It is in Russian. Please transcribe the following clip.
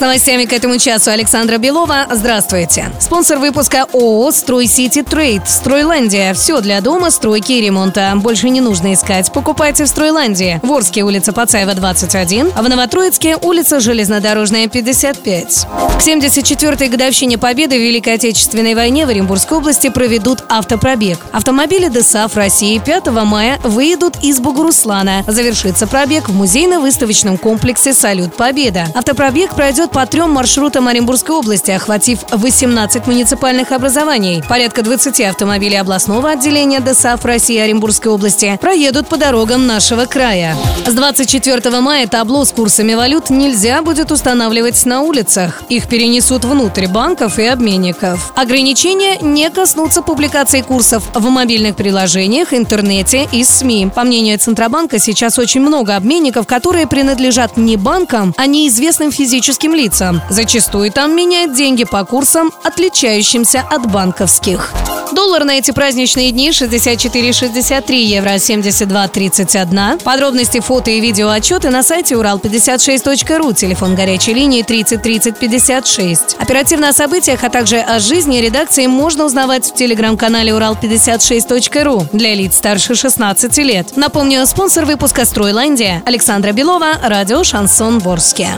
С новостями к этому часу Александра Белова. Здравствуйте. Спонсор выпуска ООО «Строй Сити Трейд». «Стройландия». Все для дома, стройки и ремонта. Больше не нужно искать. Покупайте в «Стройландии». В Орске улица Пацаева, 21, а в Новотроицке улица Железнодорожная, 55. К 74-й годовщине Победы в Великой Отечественной войне в Оренбургской области проведут автопробег. Автомобили ДСАФ России 5 мая выедут из Бугуруслана. Завершится пробег в музейно-выставочном комплексе «Салют Победа». Автопробег пройдет по трем маршрутам Оренбургской области, охватив 18 муниципальных образований. Порядка 20 автомобилей областного отделения ДСАФ России Оренбургской области проедут по дорогам нашего края. С 24 мая табло с курсами валют нельзя будет устанавливать на улицах. Их перенесут внутрь банков и обменников. Ограничения не коснутся публикации курсов в мобильных приложениях, интернете и СМИ. По мнению Центробанка, сейчас очень много обменников, которые принадлежат не банкам, а неизвестным физическим лицам. Зачастую там меняют деньги по курсам, отличающимся от банковских. Доллар на эти праздничные дни 64,63 евро 72,31. Подробности, фото и видео отчеты на сайте урал56.ру. Телефон горячей линии 30 30 56. Оперативно о событиях, а также о жизни редакции можно узнавать в телеграм-канале урал56.ру для лиц старше 16 лет. Напомню, спонсор выпуска «Стройландия» Александра Белова, радио «Шансон Ворске».